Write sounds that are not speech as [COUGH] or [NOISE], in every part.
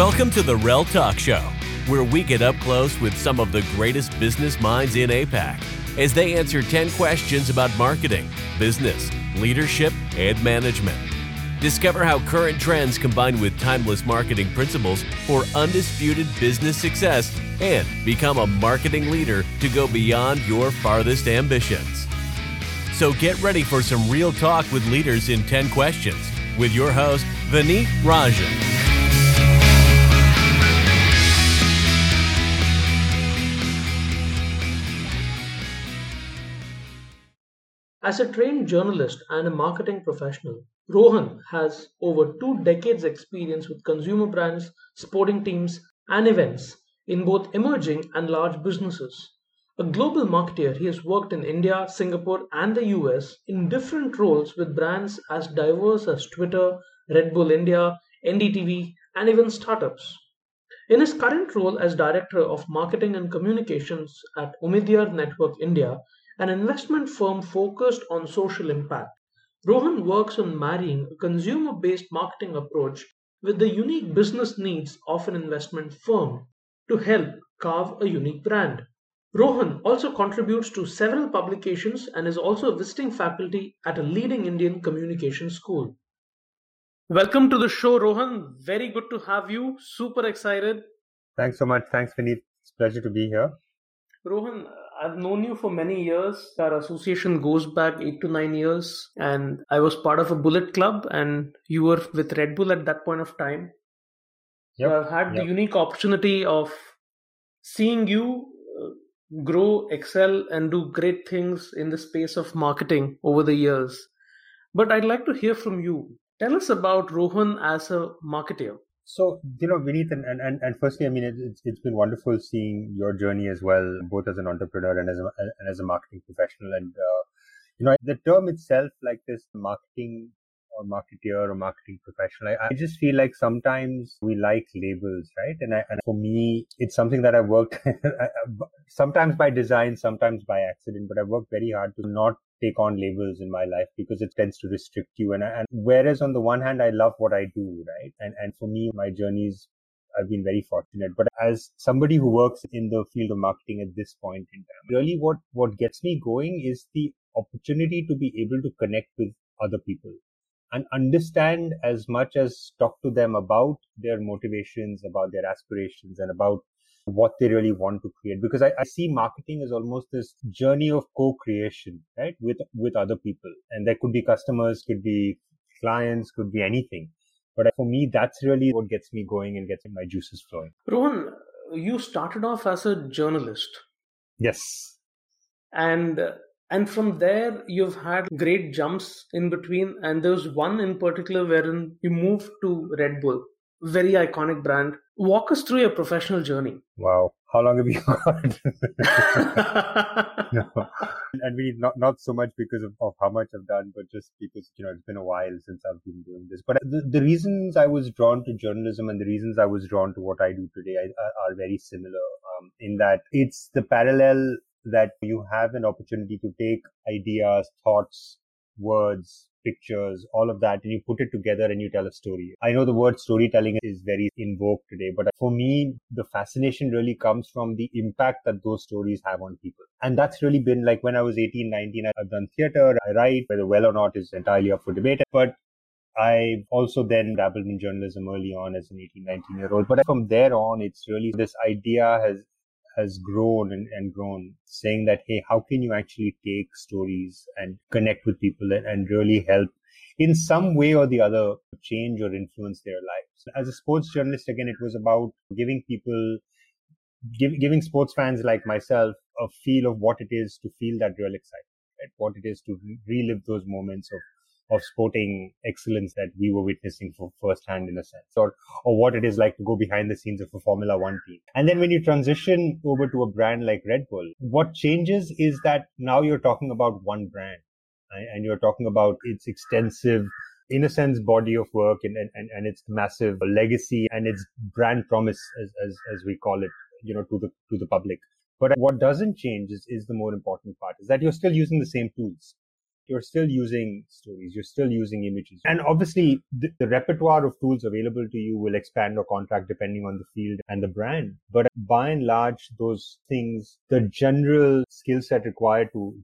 Welcome to the Real Talk Show, where we get up close with some of the greatest business minds in APAC as they answer 10 questions about marketing, business, leadership, and management. Discover how current trends combine with timeless marketing principles for undisputed business success and become a marketing leader to go beyond your farthest ambitions. So get ready for some real talk with leaders in 10 questions with your host, Vineet Rajan. As a trained journalist and a marketing professional, Rohan has over two decades' experience with consumer brands, sporting teams, and events in both emerging and large businesses. A global marketer, he has worked in India, Singapore, and the US in different roles with brands as diverse as Twitter, Red Bull India, NDTV, and even startups. In his current role as Director of Marketing and Communications at Omidyar Network India, an investment firm focused on social impact. Rohan works on marrying a consumer based marketing approach with the unique business needs of an investment firm to help carve a unique brand. Rohan also contributes to several publications and is also a visiting faculty at a leading Indian communication school. Welcome to the show, Rohan. Very good to have you. Super excited. Thanks so much. Thanks, Vineet. It's a pleasure to be here. Rohan, I've known you for many years. Our association goes back eight to nine years, and I was part of a Bullet Club, and you were with Red Bull at that point of time. Yep. So I've had yep. the unique opportunity of seeing you uh, grow, excel, and do great things in the space of marketing over the years. But I'd like to hear from you. Tell us about Rohan as a marketer. So, you know, Vineet, and, and, and firstly, I mean, it's, it's been wonderful seeing your journey as well, both as an entrepreneur and as a, and as a marketing professional. And, uh, you know, the term itself, like this marketing or marketeer or marketing professional, I, I just feel like sometimes we like labels, right? And, I, and for me, it's something that I've worked [LAUGHS] sometimes by design, sometimes by accident, but I've worked very hard to not take on labels in my life because it tends to restrict you. And, and whereas on the one hand, I love what I do, right? And, and for me, my journeys, I've been very fortunate. But as somebody who works in the field of marketing at this point in time, really what, what gets me going is the opportunity to be able to connect with other people and understand as much as talk to them about their motivations, about their aspirations and about what they really want to create. Because I, I, see marketing as almost this journey of co-creation right? With with other people. And there could be customers could be clients could be anything. But for me that's really what gets me going and gets my juices flowing. Rohan you started off as a journalist. Yes. And and from there you've had great jumps in between. And there's one in particular wherein you moved to red bull. Very iconic brand. Walk us through your professional journey. Wow. How long have you [LAUGHS] got? [LAUGHS] no. And we not not so much because of, of how much I've done, but just because you know it's been a while since I've been doing this. But the, the reasons I was drawn to journalism and the reasons I was drawn to what I do today are, are very similar. Um, in that it's the parallel that you have an opportunity to take ideas, thoughts, words, pictures, all of that, and you put it together and you tell a story. I know the word storytelling is very in vogue today, but for me, the fascination really comes from the impact that those stories have on people. And that's really been like when I was 18, 19, I've done theater, I write, whether well or not is entirely up for debate. But I also then dabbled in journalism early on as an 18, 19 year old. But from there on, it's really this idea has has grown and, and grown, saying that, hey, how can you actually take stories and connect with people and, and really help in some way or the other change or influence their lives? As a sports journalist, again, it was about giving people, give, giving sports fans like myself a feel of what it is to feel that real excitement, right? What it is to relive those moments of of sporting excellence that we were witnessing for firsthand in a sense, or or what it is like to go behind the scenes of a Formula One team. And then when you transition over to a brand like Red Bull, what changes is that now you're talking about one brand, and you're talking about its extensive in a sense, body of work and, and, and its massive legacy and its brand promise, as, as, as we call it, you know, to the, to the public. But what doesn't change is, is the more important part is that you're still using the same tools you're still using stories, you're still using images. And obviously the, the, repertoire of tools available to you will expand or contract depending on the field and the brand. But by and large, those things, the general skill set required to,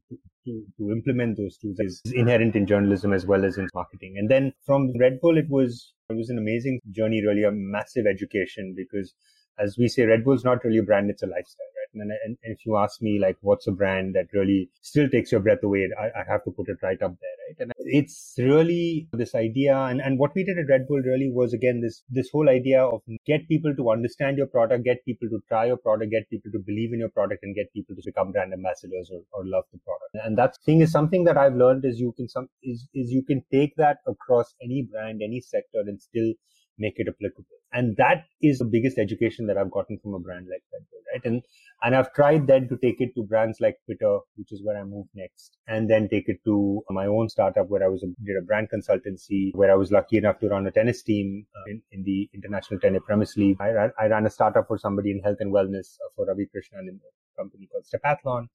to, to implement those tools is inherent in journalism as well as in marketing. And then from Red Bull, it was, it was an amazing journey, really a massive education because as we say, Red Bull's not really a brand, it's a lifestyle. And, and, and, if you ask me, like, what's a brand that really still takes your breath away, I, I, have to put it right up there, right? And it's really this idea. And, and what we did at Red Bull really was, again, this, this whole idea of get people to understand your product, get people to try your product, get people to believe in your product and get people to become brand ambassadors or, or love the product. And that thing is something that I've learned is you can some, is, is you can take that across any brand, any sector and still make it applicable. And that is the biggest education that I've gotten from a brand like Bull, right? And, and I've tried then to take it to brands like Twitter, which is where I moved next, and then take it to my own startup where I was a, did a brand consultancy, where I was lucky enough to run a tennis team uh, in, in, the International Tennis Premier League. I ran, I ran a startup for somebody in health and wellness uh, for Ravi Krishnan in a company called Stepathlon.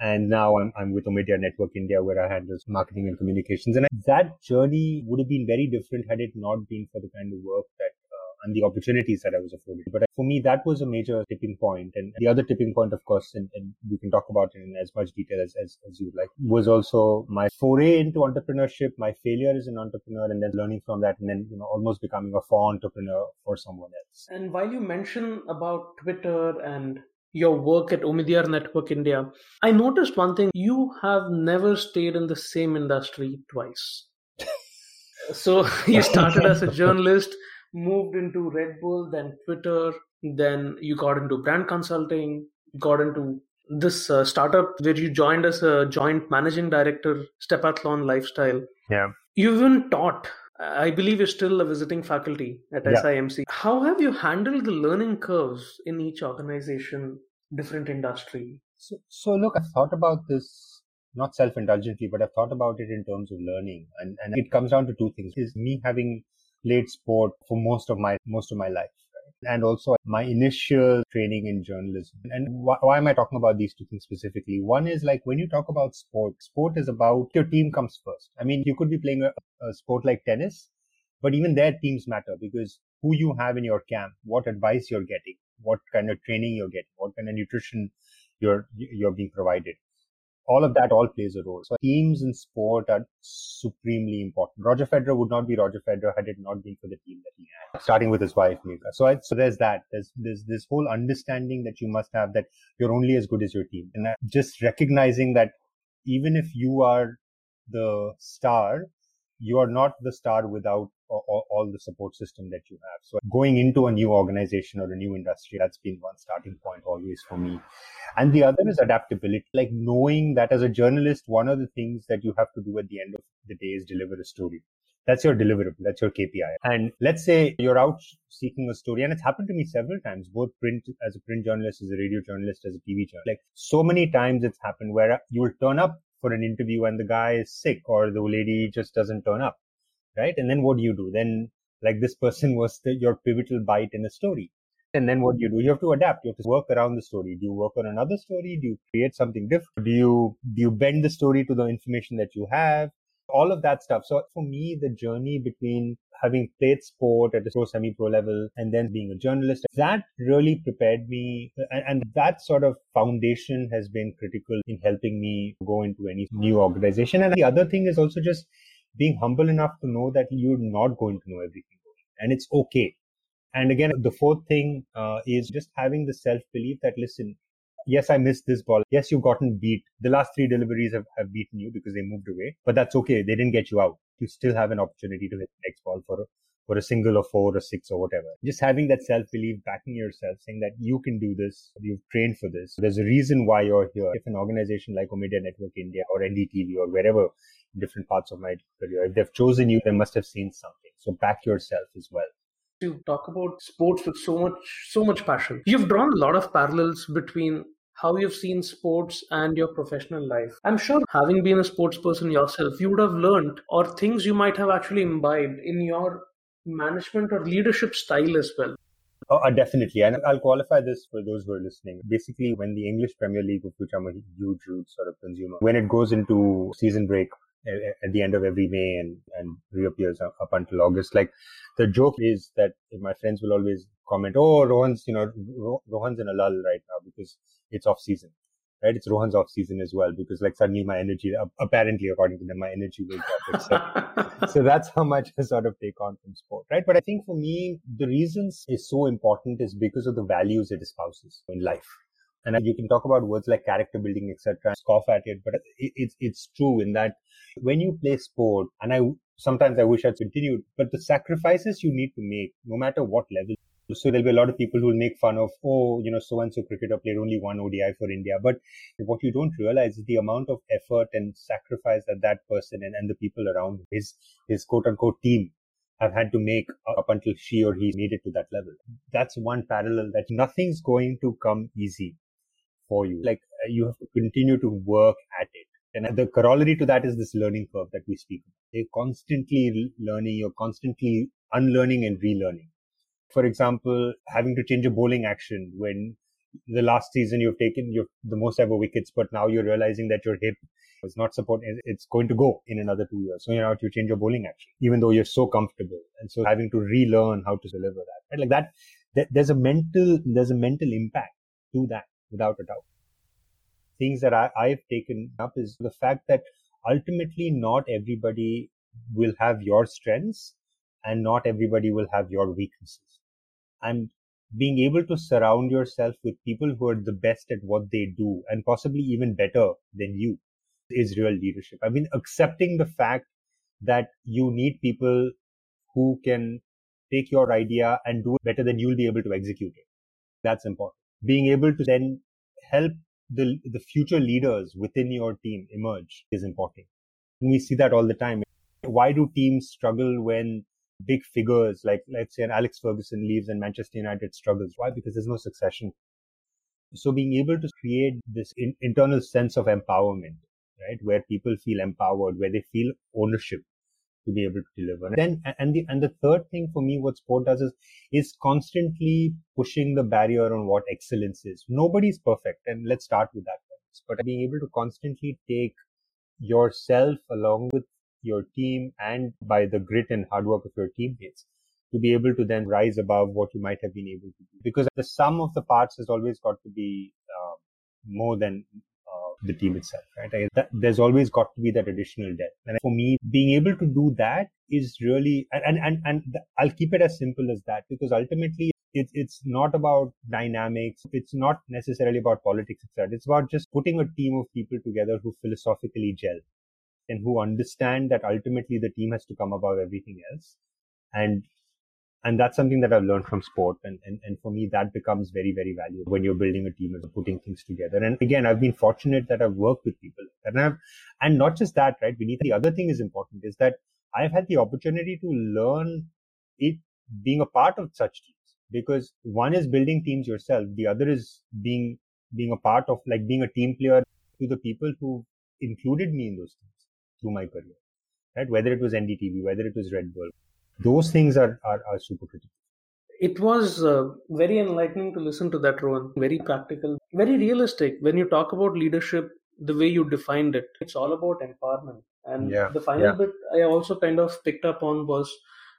And now I'm, I'm with Omidyar Network India, where I handle marketing and communications. And that journey would have been very different had it not been for the kind of work that uh, and the opportunities that I was afforded. But for me, that was a major tipping point. And the other tipping point, of course, and, and we can talk about it in as much detail as, as, as you like, was also my foray into entrepreneurship, my failure as an entrepreneur, and then learning from that, and then, you know, almost becoming a for entrepreneur for someone else. And while you mention about Twitter and your work at Omidyar Network India, I noticed one thing you have never stayed in the same industry twice. [LAUGHS] so [LAUGHS] you started as a [LAUGHS] journalist, moved into Red Bull, then Twitter, then you got into brand consulting, got into this uh, startup where you joined as a joint managing director, Stepathlon Lifestyle. Yeah. You even taught I believe you're still a visiting faculty at yeah. SIMC. How have you handled the learning curves in each organization, different industry? So, so look, I've thought about this not self-indulgently, but I've thought about it in terms of learning, and and it comes down to two things: is me having played sport for most of my most of my life, and also my initial training in journalism. And wh- why am I talking about these two things specifically? One is like when you talk about sport, sport is about your team comes first. I mean, you could be playing a, a sport like tennis, but even there teams matter because who you have in your camp, what advice you're getting, what kind of training you're getting, what kind of nutrition you're, you're being provided all of that all plays a role. So teams in sport are supremely important. Roger Federer would not be Roger Federer had it not been for the team that he had, starting with his wife, Mirka. So, I, so there's that. There's, there's this whole understanding that you must have that you're only as good as your team. And just recognizing that even if you are the star, you are not the star without all, all, the support system that you have. So going into a new organization or a new industry, that's been one starting point always for me. And the other is adaptability, like knowing that as a journalist, one of the things that you have to do at the end of the day is deliver a story. That's your deliverable. That's your KPI. And let's say you're out seeking a story, and it's happened to me several times, both print as a print journalist, as a radio journalist, as a TV journalist. Like so many times it's happened where you will turn up for an interview and the guy is sick or the lady just doesn't turn up right? And then what do you do? Then like this person [LAUGHS] was the, your pivotal bite in a story. And then what do you do? You have to adapt. You have to work around the story. Do you work on another story? Do you create something different? Do you, do you bend the story to the information that you have? All of that stuff. So for me, the journey between having played sport at the pro semi pro level and then being a journalist, that really prepared me. And, and that sort of foundation has been critical in helping me go into any new organization. And the other thing is also just being humble enough to know that you're not going to know everything and it's okay. And again, the fourth thing uh, is just having the self belief that listen, yes, I missed this ball. Yes, you've gotten beat. The last three deliveries have, have beaten you because they moved away, but that's okay. They didn't get you out. You still have an opportunity to hit the next ball for a, for a single or four or six or whatever. Just having that self belief, backing yourself, saying that you can do this, you've trained for this. There's a reason why you're here. If an organization like Omidyar Network India or NDTV or wherever different parts of my career. If they've chosen you, they must have seen something. So back yourself as well. You talk about sports with so much, so much passion. You've drawn a lot of parallels between how you've seen sports and your professional life. I'm sure having been a sports person yourself, you would have learned or things you might have actually imbibed in your management or leadership style as well. Oh, uh, definitely. And I'll qualify this for those who are listening. Basically, when the English Premier League, of which I'm a huge, huge sort of consumer, when it goes into season break, at the end of every May and, and reappears up, until August. Like the joke is that my friends will always comment, "Oh, Rohan's, you know, Rohan's in a lull right now because it's off season." Right? It's Rohan's off season as well because like suddenly my energy, apparently according to them, my energy will drop. So, [LAUGHS] so that's how much I sort of take on from sport, right? But I think for me, the reasons is so important is because of the values it espouses in life and you can talk about words like character building, etc., scoff at it, but it, it's it's true in that when you play sport, and I sometimes I wish I'd continued, but the sacrifices you need to make, no matter what level. So there'll be a lot of people who will make fun of, oh, you know, so and so cricketer played only one ODI for India. But what you don't realize is the amount of effort and sacrifice that that person and, and the people around his his quote unquote team have had to make up until she or he made it to that level. That's one parallel that nothing's going to come easy for you. Like uh, you have to continue to work at it. And the corollary to that is this learning curve that we speak about. You're constantly learning, you're constantly unlearning and relearning. For example, having to change a bowling action when the last season you've taken your, the most ever wickets, but now you're realizing that your hip is not supporting, It's going to go in another two years. So you know you change your bowling action, even though you're so comfortable. And so having to relearn how to deliver that, right? Like that, there's a mental, there's a mental impact to that without a doubt. Things that I, I've taken up is the fact that ultimately not everybody will have your strengths and not everybody will have your weaknesses. And being able to surround yourself with people who are the best at what they do and possibly even better than you is real leadership. I mean, accepting the fact that you need people who can take your idea and do it better than you'll be able to execute it. That's important being able to then help the, the future leaders within your team emerge is important. And we see that all the time. Why do teams struggle when big figures like, let's say, an Alex Ferguson leaves and Manchester United struggles? Why? Because there's no succession. So being able to create this in, internal sense of empowerment, right? Where people feel empowered, where they feel ownership to be able to deliver. Then, and the, and the third thing for me, what sport does is, is constantly pushing the barrier on what excellence is. Nobody's perfect. And let's start with that. But being able to constantly take yourself along with your team and by the grit and hard work of your teammates to be able to then rise above what you might have been able to do. Because the sum of the parts has always got to be um, more than the team itself, right? That, there's always got to be that additional depth. And for me, being able to do that is really, and, and, and I'll keep it as simple as that because ultimately it's, it's not about dynamics. It's not necessarily about politics, etc. It's about just putting a team of people together who philosophically gel and who understand that ultimately the team has to come above everything else. And and that's something that I've learned from sport. And, and, and for me, that becomes very, very valuable when you're building a team and putting things together. And again, I've been fortunate that I've worked with people and I've, and not just that, right? Beneath the other thing is important is that I've had the opportunity to learn it being a part of such teams because one is building teams yourself. The other is being, being a part of like being a team player to the people who included me in those teams through my career, right? Whether it was NDTV, whether it was Red Bull, those things are, are, are super critical. It was uh, very enlightening to listen to that, Rohan. Very practical, very realistic. When you talk about leadership, the way you defined it, it's all about empowerment. And yeah, the final yeah. bit I also kind of picked up on was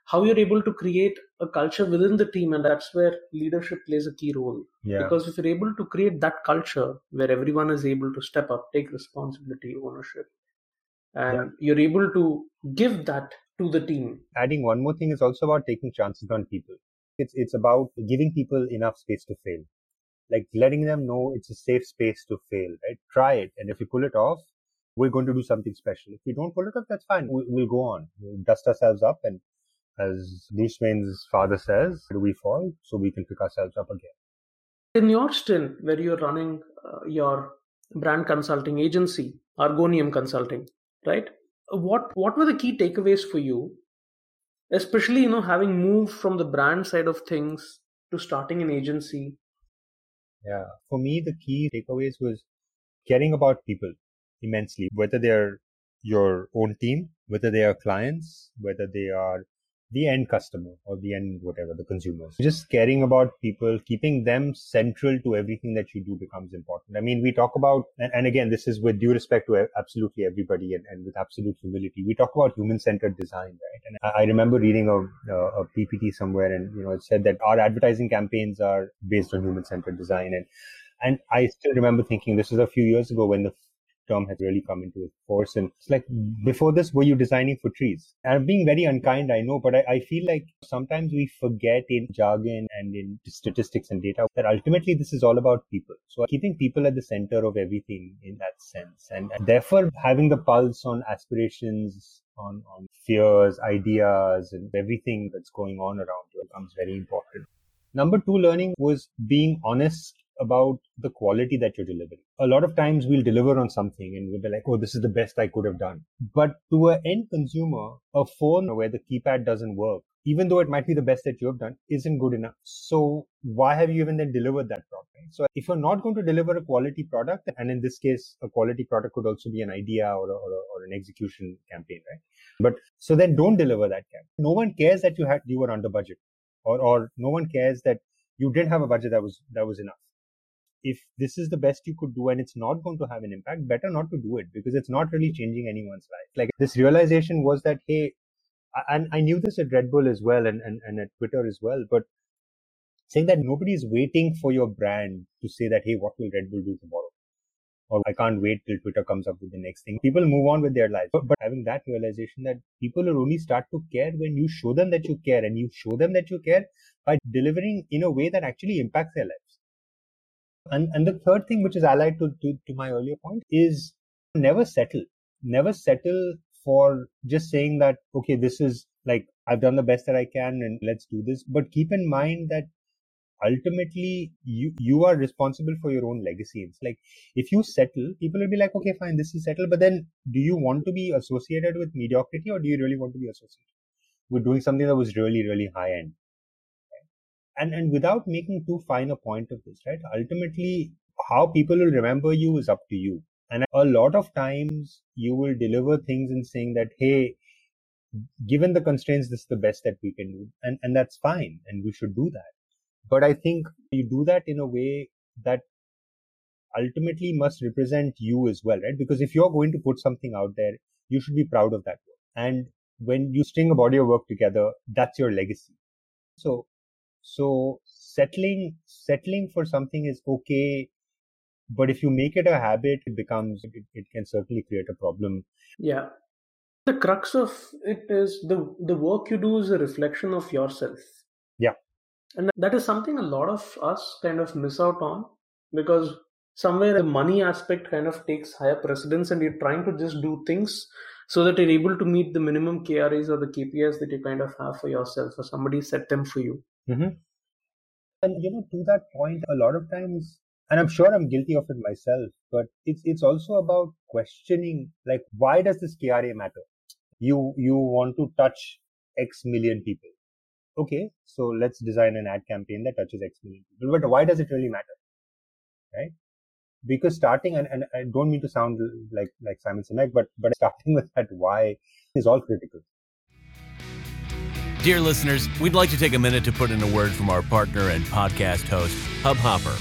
how you're able to create a culture within the team and that's where leadership plays a key role yeah. because if you're able to create that culture where everyone is able to step up take responsibility ownership and yeah. you're able to give that to the team. Adding one more thing is also about taking chances on people. It's, it's about giving people enough space to fail. Like letting them know it's a safe space to fail, right? Try it. And if you pull it off, we're going to do something special. If we don't pull it off, that's fine. We, will go on. We'll dust ourselves up. And as Bruce Wayne's father says, do we fall so we can pick ourselves up again. In your stint where you're running uh, your brand consulting agency, Argonium Consulting, right? What what were the key takeaways for you? Especially you know having moved from the brand side of things to starting an agency. Yeah. For me the key takeaways was caring about people immensely whether they're your own team whether they are clients whether they are the end customer or the end whatever the consumers. Just caring about people keeping them central to everything that you do becomes important. I mean we talk about and, and again this is with due respect to absolutely everybody and, and with absolute humility. We talk about human centered design right? And I, remember reading a, a, a ppt somewhere and you know it said that our advertising campaigns are based on human centered design. And and I still remember thinking this was a few years ago when the term has really come into force. And it's like, before this, were you designing for trees? And I'm being very unkind, I know, but I, I feel like sometimes we forget in jargon and in statistics and data that ultimately this is all about people. So keeping people at the center of everything in that sense. And, and therefore having the pulse on aspirations, on, on fears, ideas, and everything that's going on around you becomes very important. Number two learning was being honest about the quality that you're delivering. A lot of times we'll deliver on something and we'll be like, oh, this is the best I could have done. But to an end consumer, a phone where the keypad doesn't work, even though it might be the best that you have done, isn't good enough. So why have you even then delivered that product? So if you're not going to deliver a quality product, and in this case, a quality product could also be an idea or, a, or, a, or an execution campaign, right? But so then don't deliver that campaign. No one cares that you had you were under budget, or or no one cares that you didn't have a budget that was that was enough if this is the best you could do and it's not going to have an impact, better not to do it because it's not really changing anyone's life. Like this realization was that, hey, and I knew this at Red Bull as well and, and, and at Twitter as well, but saying that nobody is waiting for your brand to say that, hey, what will Red Bull do tomorrow? Or I can't wait till Twitter comes up with the next thing. People move on with their lives. But, but having that realization that people will only start to care when you show them that you care and you show them that you care by delivering in a way that actually impacts their lives. And, and the third thing, which is allied to, to, to my earlier point, is never settle. Never settle for just saying that, okay, this is like, I've done the best that I can and let's do this. But keep in mind that ultimately you, you are responsible for your own legacy. It's like, if you settle, people will be like, okay, fine, this is settled. But then do you want to be associated with mediocrity or do you really want to be associated with doing something that was really, really high end? And and without making too fine a point of this right? Ultimately how people will remember you is up to you. And a lot of times you will deliver things in saying that hey given the constraints this is the best that we can do and and that's fine and we should do that. But i think you do that in a way that ultimately must represent you as well right? Because if you're going to put something out there you should be proud of that work. And when you string a body of work together that's your legacy. So so settling settling for something is okay, but if you make it a habit, it becomes it, it can certainly create a problem. Yeah. The crux of it is the the work you do is a reflection of yourself. Yeah. And that is something a lot of us kind of miss out on because somewhere the money aspect kind of takes higher precedence and you're trying to just do things so that you're able to meet the minimum KRAs or the KPIs that you kind of have for yourself or somebody set them for you. Mm-hmm. And you know, to that point, a lot of times, and I'm sure I'm guilty of it myself, but it's it's also about questioning like why does this KRA matter? You you want to touch X million people. Okay, so let's design an ad campaign that touches X million people. But why does it really matter? Right? Because starting and, and I don't mean to sound like like Simon Sinek, but but [LAUGHS] starting with that why is all critical. Dear listeners, we'd like to take a minute to put in a word from our partner and podcast host, Hubhopper.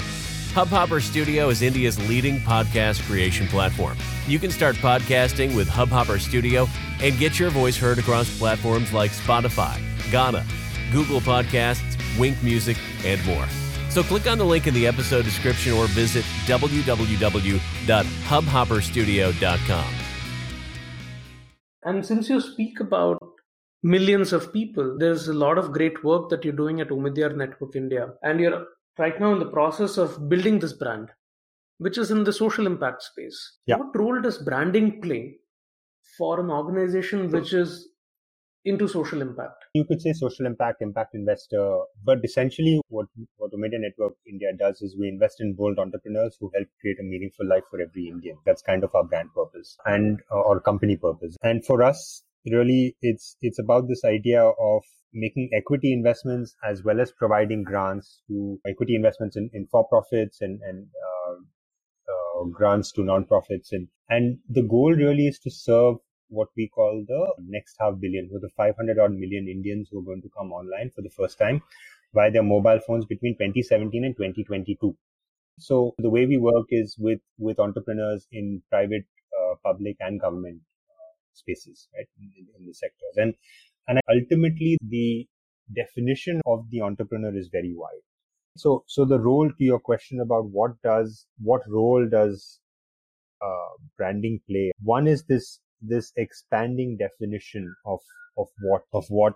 Hubhopper Studio is India's leading podcast creation platform. You can start podcasting with Hubhopper Studio and get your voice heard across platforms like Spotify, Gaana, Google Podcasts, Wynk Music, and more. So click on the link in the episode description or visit www.hubhopperstudio.com. And since you speak about millions of people. There's a lot of great work that you're doing at Omidyar Network India, and you're right now in the process of building this brand, which is in the social impact space. Yeah. What role does branding play for an organization which is into social impact? You could say social impact, impact investor, but essentially what, what Omidyar Network India does is we invest in bold entrepreneurs who help create a meaningful life for every Indian. That's kind of our brand purpose and uh, or company purpose. And for us, really it's it's about this idea of making equity investments as well as providing grants to equity investments in, in for profits and and uh, uh, grants to non-profits and and the goal really is to serve what we call the next half billion, or the 500 odd million Indians who are going to come online for the first time via their mobile phones between 2017 and 2022. So the way we work is with, with entrepreneurs in private, uh, public and government spaces, right, in, in the sectors. And, and ultimately the definition of the entrepreneur is very wide. So, so the role to your question about what does, what role does uh, branding play? One is this, this expanding definition of, of what, of what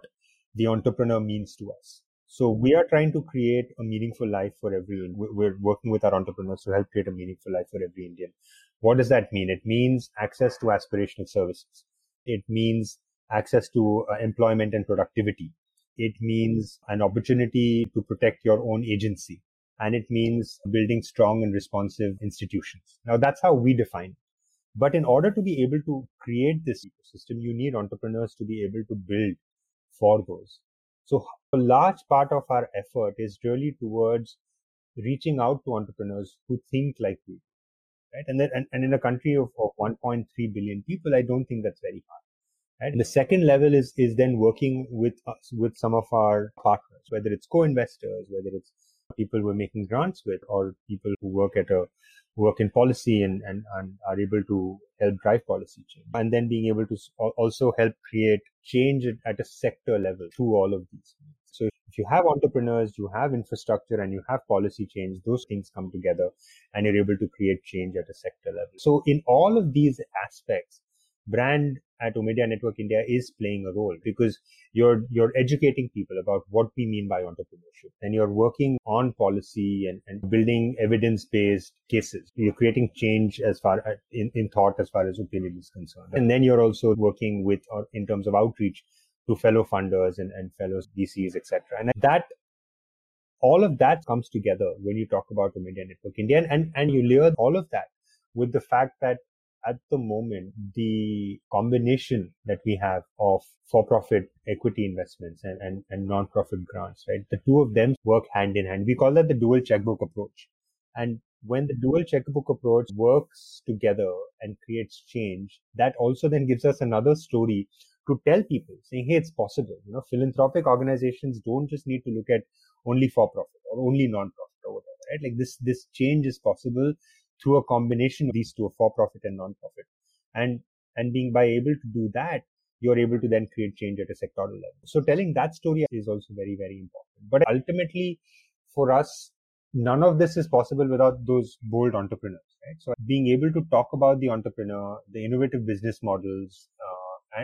the entrepreneur means to us. So we are trying to create a meaningful life for every, we're working with our entrepreneurs to help create a meaningful life for every Indian. What does that mean? It means access to aspirational services. It means access to uh, employment and productivity. It means an opportunity to protect your own agency. And it means building strong and responsive institutions. Now that's how we define it. But in order to be able to create this ecosystem, you need entrepreneurs to be able to build for those. So a large part of our effort is really towards reaching out to entrepreneurs who think like we, right? And then, and, and in a country of, of 1.3 billion people, I don't think that's very hard. Right? The second level is, is then working with us, with some of our partners, whether it's co-investors, whether it's people we're making grants with or people who work at a work in policy and, and, and are able to help drive policy change and then being able to also help create change at a sector level through all of these. So if you have entrepreneurs, you have infrastructure and you have policy change, those things come together and you're able to create change at a sector level. So in all of these aspects, brand at Omidyar Network India is playing a role because you're you're educating people about what we mean by entrepreneurship and you're working on policy and, and building evidence-based cases. You're creating change as far as, in, in thought as far as opinion is concerned. And then you're also working with or in terms of outreach to fellow funders and, and fellow VCs, etc. And that all of that comes together when you talk about Omidyar Network India and, and you layer all of that with the fact that at the moment, the combination that we have of for-profit equity investments and, and, and non-profit grants, right? The two of them work hand in hand. We call that the dual checkbook approach. And when the dual checkbook approach works together and creates change, that also then gives us another story to tell people saying, Hey, it's possible. You know, philanthropic organizations don't just need to look at only for profit or only non-profit or whatever, right? Like this, this change is possible through a combination of these two, for-profit and non-profit. And, and being by able to do that, you're able to then create change at a sectoral level. So telling that story is also very, very important. But ultimately, for us, none of this is possible without those bold entrepreneurs, right? So being able to talk about the entrepreneur, the innovative business models,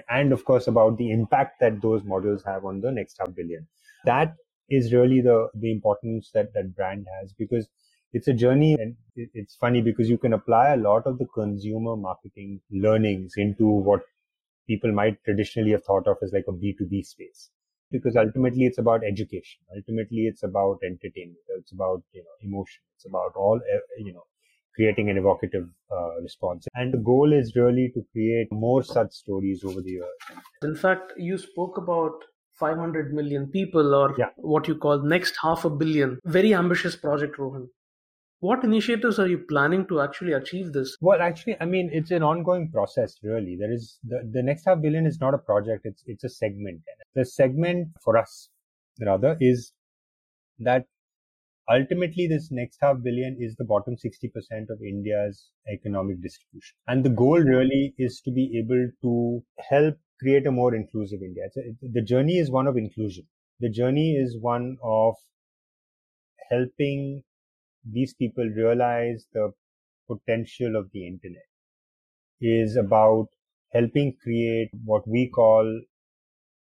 and, of course about the impact that those models have on the next half billion. That is really the, the importance that that brand has because it's a journey and it's funny because you can apply a lot of the consumer marketing learnings into what people might traditionally have thought of as like a B2B space. Because ultimately it's about education. Ultimately it's about entertainment. It's about, you know, emotion. It's about all, eh, you know, creating an evocative uh, response. And the goal is really to create more such stories over the years. In fact, you spoke about 500 million people or yeah. what you call next half a billion. Very ambitious project, Rohan. What initiatives are you planning to actually achieve this? Well, actually, I mean, it's an ongoing process, really. There is the, the next half billion is not a project, it's, it's a segment. The segment for us, rather, is that ultimately this next half billion is the bottom 60% of India's economic distribution. And the goal really is to be able to help create a more inclusive India. A, the journey is one of inclusion. The journey is one of helping these people realize the potential of the internet is about helping create what we call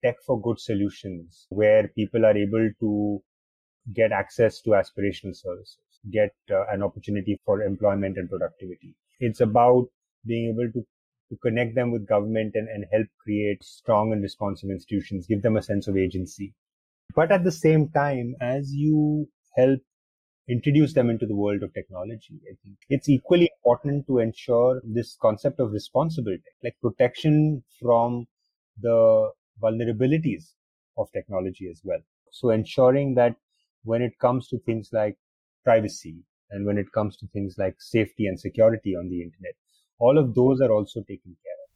tech for good solutions where people are able to get access to aspirational services, get uh, an opportunity for employment and productivity. It's about being able to, to connect them with government and, and help create strong and responsive institutions, give them a sense of agency. But at the same time, as you help introduce them into the world of technology. I think it's equally important to ensure this concept of responsibility, like protection from the vulnerabilities of technology as well. So ensuring that when it comes to things like privacy and when it comes to things like safety and security on the internet, all of those are also taken care of.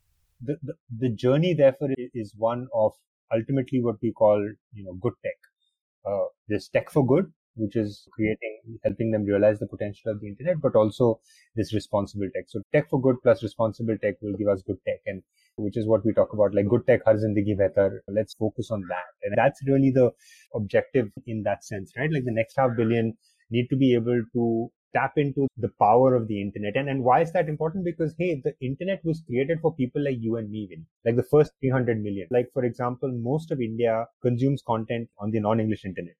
the, the, the journey therefore is one of ultimately what we call, you know, good tech. Uh, this tech for good, which is creating, helping them realize the potential of the internet, but also this responsible tech. So tech for good plus responsible tech will give us good tech and which is what we talk about, like good tech, har zindagi behtar. Let's focus on that. And that's really the objective in that sense, right? Like the next half billion need to be able to tap into the power of the internet. And, and why is that important? Because, hey, the internet was created for people like you and me, Vinny. Like the first 300 million. Like, for example, most of India consumes content on the non-English internet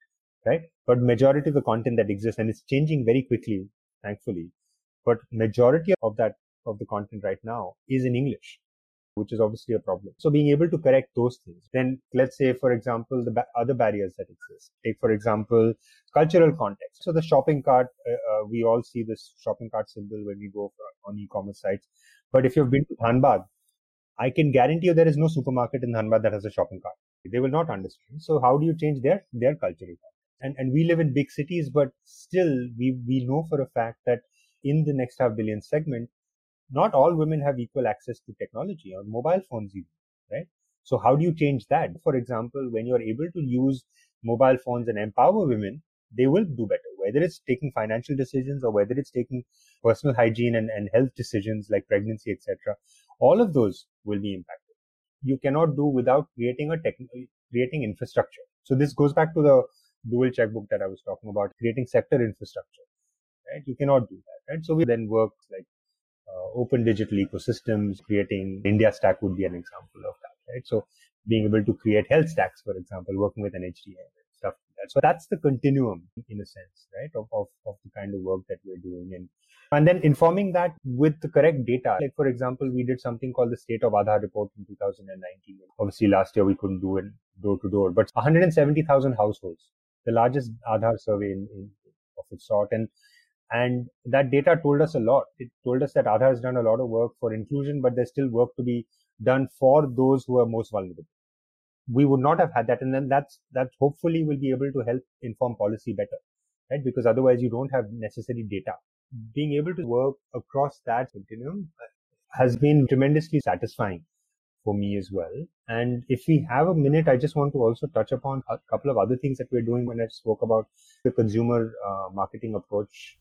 right? But majority of the content that exists and it's changing very quickly, thankfully. But majority of that, of the content right now is in English, which is obviously a problem. So being able to correct those things, then let's say, for example, the ba- other barriers that exist. Take, for example, cultural context. So the shopping cart, uh, uh, we all see this shopping cart symbol when we go for, on e-commerce sites. But if you've been to Dhanbad, I can guarantee you there is no supermarket in Dhanbad that has a shopping cart. They will not understand. So how do you change their, their cultural context? And, and we live in big cities, but still we, we know for a fact that in the next half billion segment, not all women have equal access to technology or mobile phones even, right? So how do you change that? For example, when you're able to use mobile phones and empower women, they will do better, whether it's taking financial decisions or whether it's taking personal hygiene and, and health decisions like pregnancy, etc. All of those will be impacted. You cannot do without creating a tech, creating infrastructure. So this goes back to the dual checkbook that I was talking about, creating sector infrastructure, right? You cannot do that, right? So we then work like uh, open digital ecosystems, creating India Stack would be an example of that, right? So being able to create health stacks, for example, working with NHDM and stuff like that. So that's the continuum in a sense, right? Of, of, of the kind of work that we're doing. And, and then informing that with the correct data. Like, for example, we did something called the State of Aadhaar report in 2019. Obviously, last year we couldn't do it door to door, but 170,000 households the largest Aadhaar survey in, in, of its sort. And, and that data told us a lot. It told us that Aadhaar has done a lot of work for inclusion, but there's still work to be done for those who are most vulnerable. We would not have had that. And then that's, that hopefully will be able to help inform policy better, right? Because otherwise you don't have necessary data. Being able to work across that continuum has been tremendously satisfying for me as well. And if we have a minute, I just want to also touch upon a couple of other things that we're doing when I spoke about the consumer uh, marketing approach.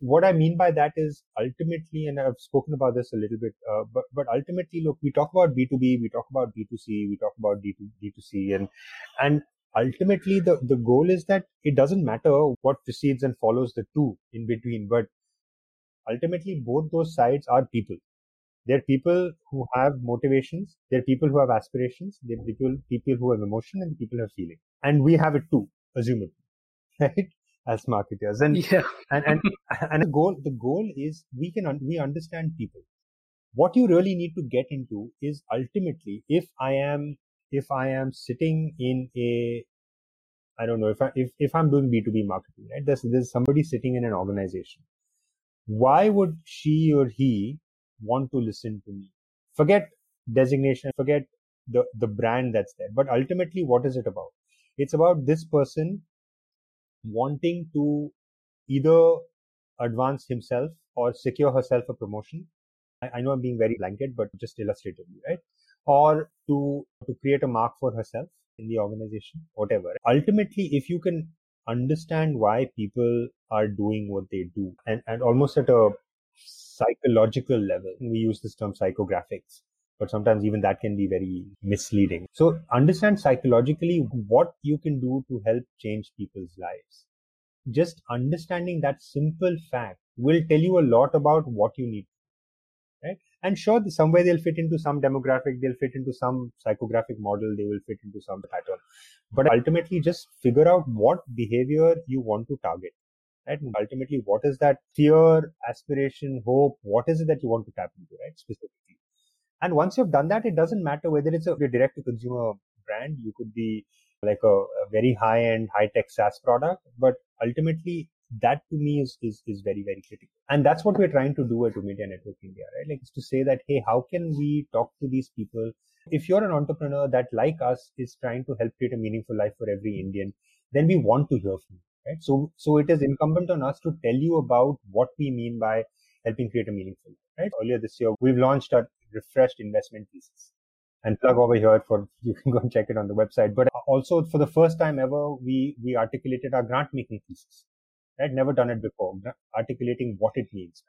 What I mean by that is ultimately, and I've spoken about this a little bit, uh, but but ultimately, look, we talk about B two B, we talk about B two C, we talk about D two D two C, and and ultimately the the goal is that it doesn't matter what precedes and follows the two in between, but ultimately both those sides are people they're people who have motivations. They're people who have aspirations. They're people, people who have emotion and people who have feeling. And we have it too, assumably, [LAUGHS] right? As marketers. And, yeah. and, and, [LAUGHS] and the goal, the goal is we can, we understand people. What you really need to get into is ultimately, if I am, if I am sitting in a, I don't know, if I, if, if I'm doing B2B marketing, right? There's, there's somebody sitting in an organization. Why would she or he want to listen to me. Forget designation, forget the, the brand that's there. But ultimately, what is it about? It's about this person wanting to either advance himself or secure herself a promotion. I, I know I'm being very blanket, but just illustratively, right? Or to, to create a mark for herself in the organization, whatever. Ultimately, if you can understand why people are doing what they do and, and almost at a psychological level. We use this term psychographics, but sometimes even that can be very misleading. So understand psychologically what you can do to help change people's lives. Just understanding that simple fact will tell you a lot about what you need. Right? And sure, somewhere they'll fit into some demographic, they'll fit into some psychographic model, they will fit into some pattern. But ultimately, just figure out what behavior you want to target right? And ultimately, what is that fear, aspiration, hope? What is it that you want to tap into, right? Specifically. And once you've done that, it doesn't matter whether it's a direct to consumer brand. You could be like a, a very high end, high tech SaaS product, but ultimately that to me is, is, is very, very critical. And that's what we're trying to do at Omidyar Network India, right? Like it's to say that, hey, how can we talk to these people? If you're an entrepreneur that like us is trying to help create a meaningful life for every Indian, then we want to hear from you right? So, so it is incumbent on us to tell you about what we mean by helping create a meaningful right? Earlier this year, we've launched our refreshed investment thesis. And plug over here for [LAUGHS] you can go and check it on the website. But also for the first time ever, we we articulated our grant making thesis. Right, never done it before. Articulating what it means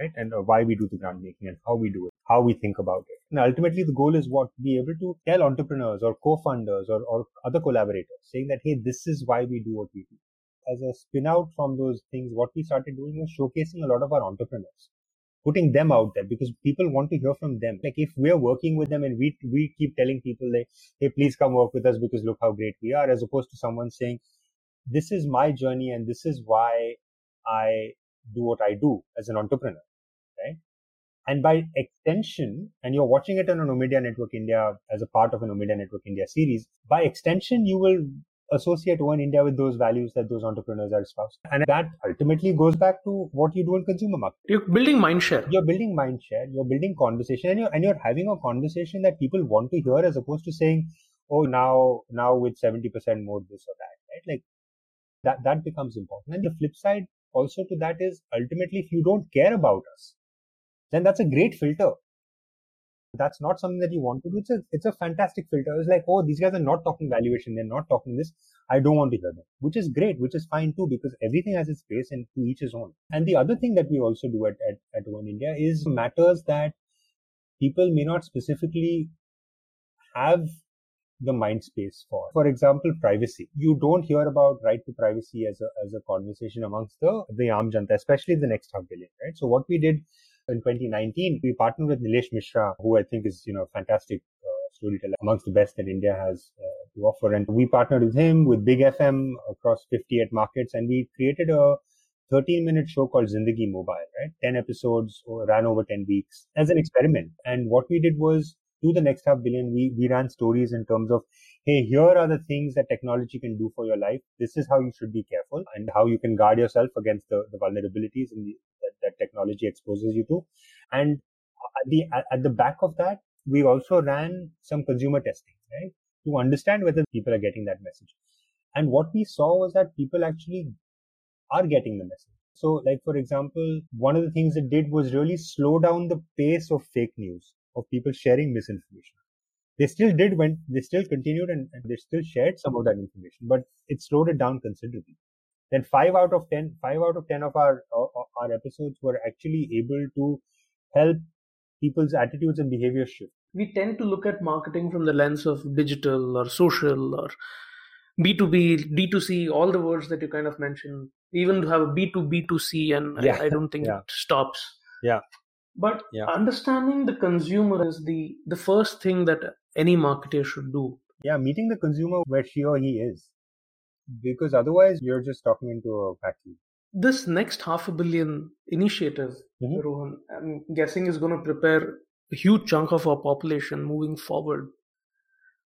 making, right, and uh, why we do the grant making and how we do it, how we think about it. And ultimately, the goal is what be able to tell entrepreneurs or co-funders or, or other collaborators, saying that hey, this is why we do what we do as a spin out from those things, what we started doing was showcasing a lot of our entrepreneurs, putting them out there because people want to hear from them. Like if we're working with them and we, we keep telling people like, Hey, please come work with us because look how great we are, as opposed to someone saying, this is my journey and this is why I do what I do as an entrepreneur. And by extension, and you're watching it on an Omidyar Network India as a part of an Omidyar Network India series, by extension, you will associate One India with those values that those entrepreneurs are espousing. And that ultimately goes back to what you do in consumer marketing. You're building mindshare. You're building mindshare. You're building conversation and you're, and you're having a conversation that people want to hear as opposed to saying, oh, now, now with 70% more this or that, right? Like that, that becomes important. And the flip side also to that is ultimately if you don't care about us, then that's a great filter that's not something that you want to do. It's a, it's a fantastic filter. It's like, oh, these guys are not talking valuation. They're not talking this. I don't want to hear them, which is great, which is fine too, because everything has its place and to each his own. And the other thing that we also do at, at, at One India is matters that people may not specifically have the mind space for. For example, privacy. You don't hear about right to privacy as a, as a conversation amongst the, the Aam Janta, especially the next half billion, right? So what we did in 2019, we partnered with Neelesh Misra, who I think is, you know, fantastic uh, storyteller, amongst the best that India has uh, to offer. And we partnered with him, with Big FM across 58 markets, and we created a 13 minute show called Zindagi Mobile, right? 10 episodes, ran over 10 weeks as an experiment. And what we did was to the next half billion, we, we ran stories in terms of, hey, here are the things that technology can do for your life. This is how you should be careful and how you can guard yourself against the, the vulnerabilities the, that, that technology exposes you to. And at the, at the back of that, we also ran some consumer testing, right? To understand whether people are getting that message. And what we saw was that people actually are getting the message. So, like, for example, one of the things it did was really slow down the pace of fake news of people sharing misinformation. They still did when they still continued and, and they still shared some of that information, but it slowed it down considerably. Then five out of ten, five out of ten of our uh, uh, our episodes were actually able to help people's attitudes and behavior shift. We tend to look at marketing from the lens of digital or social or B2B, D2C, all the words that you kind of mentioned, even to have a B2B2C, and yeah. I, I, don't think yeah. it stops. Yeah. But yeah. understanding the consumer is the the first thing that any marketer should do. Yeah, meeting the consumer where she or he is, because otherwise you're just talking into a vacuum. This next half a billion initiative, mm-hmm. Rohan, I'm guessing is going to prepare a huge chunk of our population moving forward.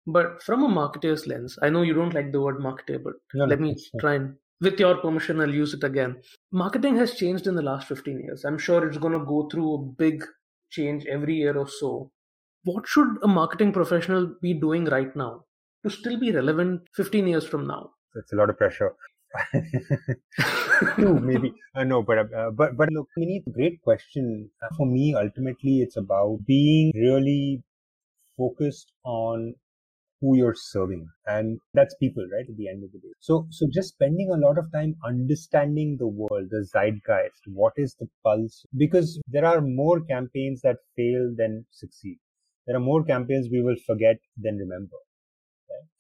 But from a marketer's lens, I know you don't like the word marketer, but no, let no, me try and with your permission, I'll use it again. Marketing has changed in the last 15 years. I'm sure it's going to go through a big change every year or so. What should a marketing professional be doing right now to still be relevant 15 years from now? It's a lot of pressure. [LAUGHS] maybe uh, no, but uh, but but look, a great question. Uh, for me, ultimately, it's about being really focused on who you're serving. And that's people right at the end of the day. So so just spending a lot of time understanding the world the zeitgeist what is the pulse? Because there are more campaigns that fail than succeed. There are more campaigns we will forget than remember.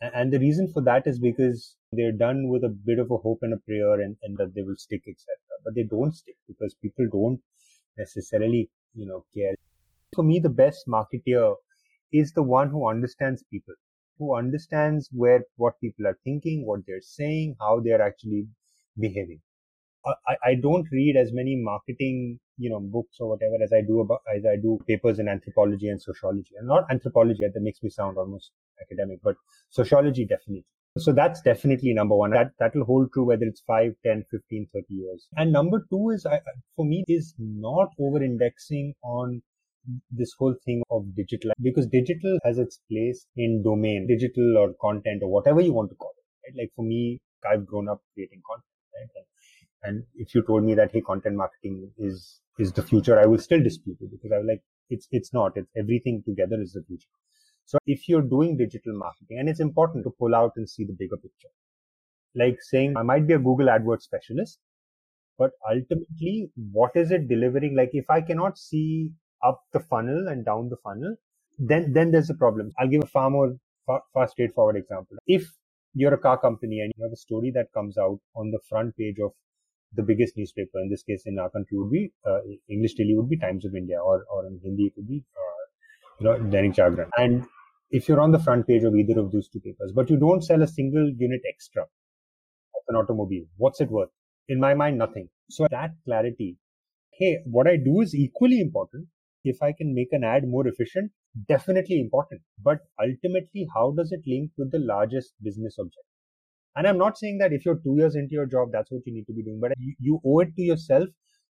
And the reason for that is because they're done with a bit of a hope and a prayer and, and that they will stick etc but they don't stick because people don't necessarily you know care. For me the best marketeer is the one who understands people who understands where what people are thinking, what they're saying, how they're actually behaving. I, I don't read as many marketing, you know, books or whatever as I do about, as I do papers in anthropology and sociology. And not anthropology, that makes me sound almost academic, but sociology definitely. So that's definitely number one. That, that will hold true whether it's 5, 10, 15, 30 years. And number two is, I, for me, is not over indexing on this whole thing of digital because digital has its place in domain, digital or content or whatever you want to call it. Right? Like for me, I've grown up creating content. Right? And if you told me that hey, content marketing is is the future, I will still dispute it because i'm like, It's, it's not. It's everything together is the future. So if you're doing digital marketing and it's important to pull out and see the bigger picture, like saying I might be a Google AdWords specialist, but ultimately what is it delivering? Like if I cannot see up the funnel and down the funnel, then, then there's a problem. I'll give a far more, far, far straightforward example. If you're a car company and you have a story that comes out on the front page of the biggest newspaper, in this case in our country would be, uh, English daily would be Times of India or, or in Hindi it would be, uh, you know, Dainik Jagran. And if you're on the front page of either of those two papers, but you don't sell a single unit extra of an automobile, what's it worth? In my mind, nothing. So that clarity, hey, what I do is equally important. If I can make an ad more efficient, definitely important. But ultimately, how does it link with the largest business objective? And I'm not saying that if you're two years into your job, that's what you need to be doing, but you, you owe it to yourself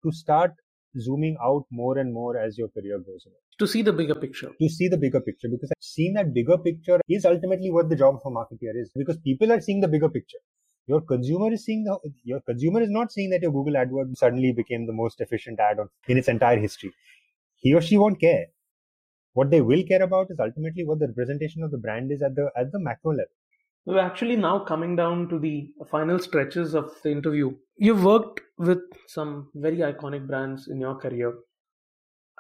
to start zooming out more and more as your career goes on. To see the bigger picture. To see the bigger picture, because seeing that bigger picture is ultimately what the job of a marketer is, because people are seeing the bigger picture. Your consumer is seeing the, your consumer is not seeing that your Google AdWords suddenly became the most efficient ad on, in its entire history. He or she won't care. What they will care about is ultimately what the representation of the brand is at the at the macro level. We're actually now coming down to the final stretches of the interview. You've worked with some very iconic brands in your career.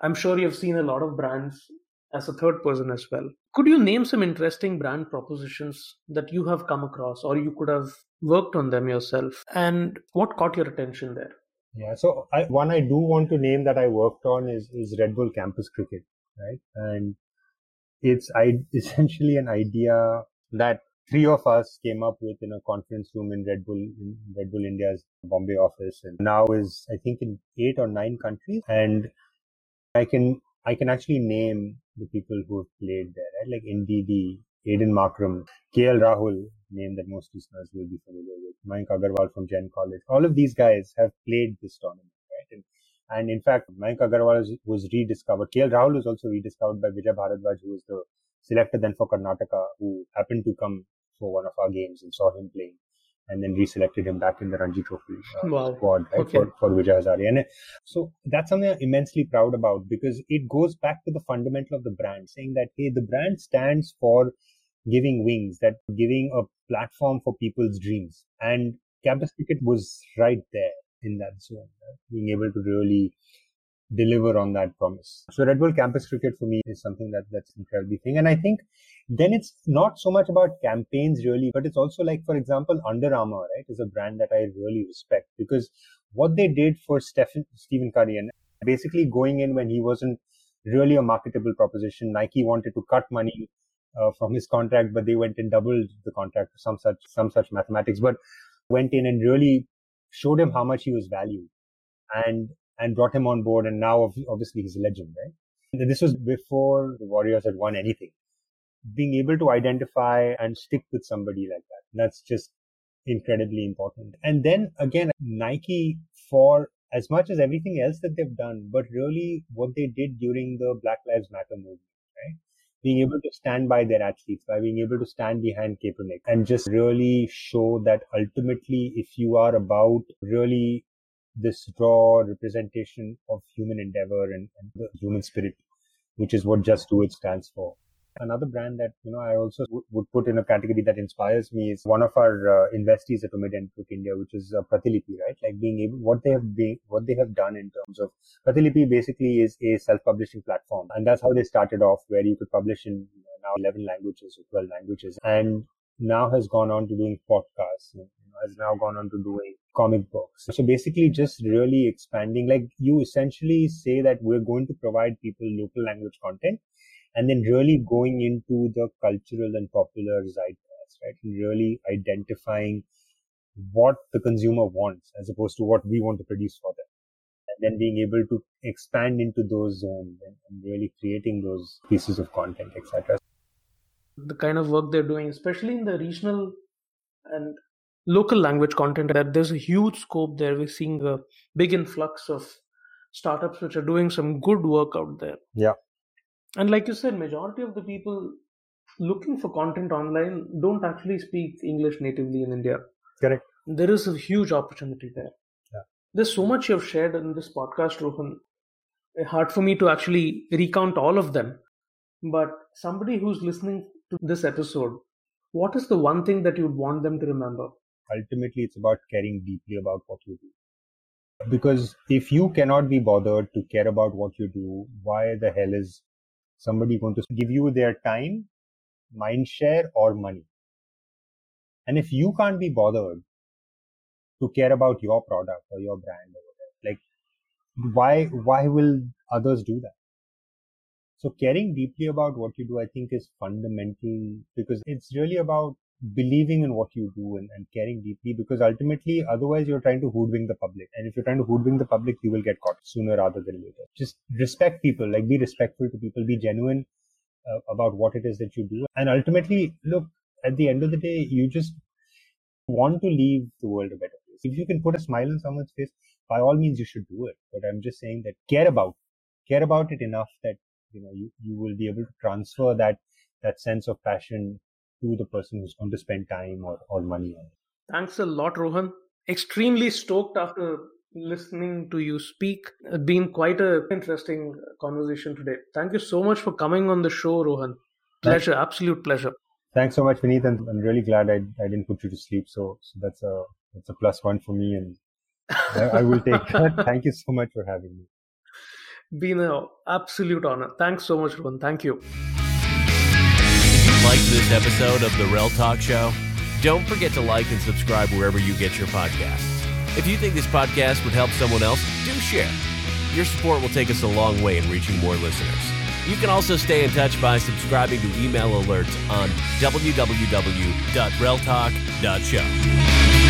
I'm sure you've seen a lot of brands as a third person as well. Could you name some interesting brand propositions that you have come across or you could have worked on them yourself? And what caught your attention there? Yeah, so I, one I do want to name that I worked on is, is Red Bull Campus Cricket, right? And it's I, [LAUGHS] essentially an idea that three of us came up with in a conference room in Red Bull, in Red Bull India's Bombay office, and now is I think in eight or nine countries. And I can I can actually name the people who have played there, right? Like Ngidi, Aiden Markram, KL Rahul, name that most listeners will be familiar with, Mayank Agarwal from Jain College. All of these guys have played this tournament, right? And, and in fact, Mayank Agarwal was, was rediscovered. KL Rahul was also rediscovered by Vijay Bharadwaj, who was the selector then for Karnataka, who happened to come for one of our games and saw him playing and then reselected him back in the Ranji Trophy uh, wow. squad right, okay. for, for Vijay Hazare. And so that's something I'm immensely proud about because it goes back to the fundamental of the brand, saying that, hey, the brand stands for giving wings, that giving a platform for people's dreams. And campus cricket was right there in that zone, right? being able to really deliver on that promise. So Red Bull Campus Cricket for me is something that that's incredibly thing. And I think then it's not so much about campaigns really, but it's also like, for example, Under Armour, right, is a brand that I really respect because what they did for Stephen, Stephen Curry and basically going in when he wasn't really a marketable proposition, Nike wanted to cut money uh, from his contract, but they went and doubled the contract, some such, some such mathematics, but went in and really showed him how much he was valued. And and brought him on board. And now, obviously, he's a legend, right? And this was before the Warriors had won anything. Being able to identify and stick with somebody like that, that's just incredibly important. And then again, Nike for as much as everything else that they've done, but really what they did during the Black Lives Matter movement? Being able to stand by their athletes, by being able to stand behind Kaepernick and just really show that ultimately, if you are about really this raw representation of human endeavor and, and, the human spirit, which is what Just Do It stands for. Another brand that, you know, I also w- would put in a category that inspires me is one of our uh, investees at Omidyar Network India, which is uh, Pratilipi, right? Like being able, what they have been, what they have done in terms of Pratilipi basically is a self-publishing platform. And that's how they started off where you could publish in you know, now 11 languages or 12 languages and now has gone on to doing podcasts, you know, has now gone on to doing comic books. So basically just really expanding, like you essentially say that we're going to provide people local language content and then really going into the cultural and popular zeitgeist, right? And really identifying what the consumer wants as opposed to what we want to produce for them. And then being able to expand into those zones and, and really creating those pieces of content, etc. The kind of work they're doing, especially in the regional and local language content that there's a huge scope there we're seeing a big influx of startups which are doing some good work out there yeah and like you said majority of the people looking for content online don't actually speak english natively in india correct there is a huge opportunity there yeah. there's so much you've shared in this podcast rohan It's hard for me to actually recount all of them. But somebody who's listening to this episode, what is the one thing that you'd want them to remember? Ultimately, it's about caring deeply about what you do. Because if you cannot be bothered to care about what you do, why the hell is somebody going to give you their time, mind share, or money? And if you can't be bothered to care about your product or your brand or whatever, like why why will others do that? So caring deeply about what you do, I think, is fundamental because it's really about believing in what you do and, and caring deeply because ultimately otherwise you're trying to hoodwink the public. And if you're trying to hoodwink the public you will get caught sooner rather than later. Just respect people like be respectful to people be genuine uh, about what it is that you do. And ultimately look at the end of the day you just want to leave the world a better place. If you can put a smile on someone's face by all means you should do it. But i'm just saying that care about care about it enough that you know you, you will be able to transfer that that sense of passion to the person who's going to spend time or, or money on it. Thanks a lot, Rohan. Extremely stoked after listening to you speak. It's been quite an interesting conversation today. Thank you so much for coming on the show, Rohan. Pleasure, Thanks. absolute pleasure. Thanks so much, Vineet, and I'm really glad I, I didn't put you to sleep. So, so that's a that's a plus one for me, and I, I will take that. [LAUGHS] Thank you so much for having me. Been an absolute honor. Thanks so much, Rohan. Thank you liked this episode of The Rel Talk Show, don't forget to like and subscribe wherever you get your podcasts. If you think this podcast would help someone else, do share. Your support will take us a long way in reaching more listeners. You can also stay in touch by subscribing to email alerts on www.reltalk.show.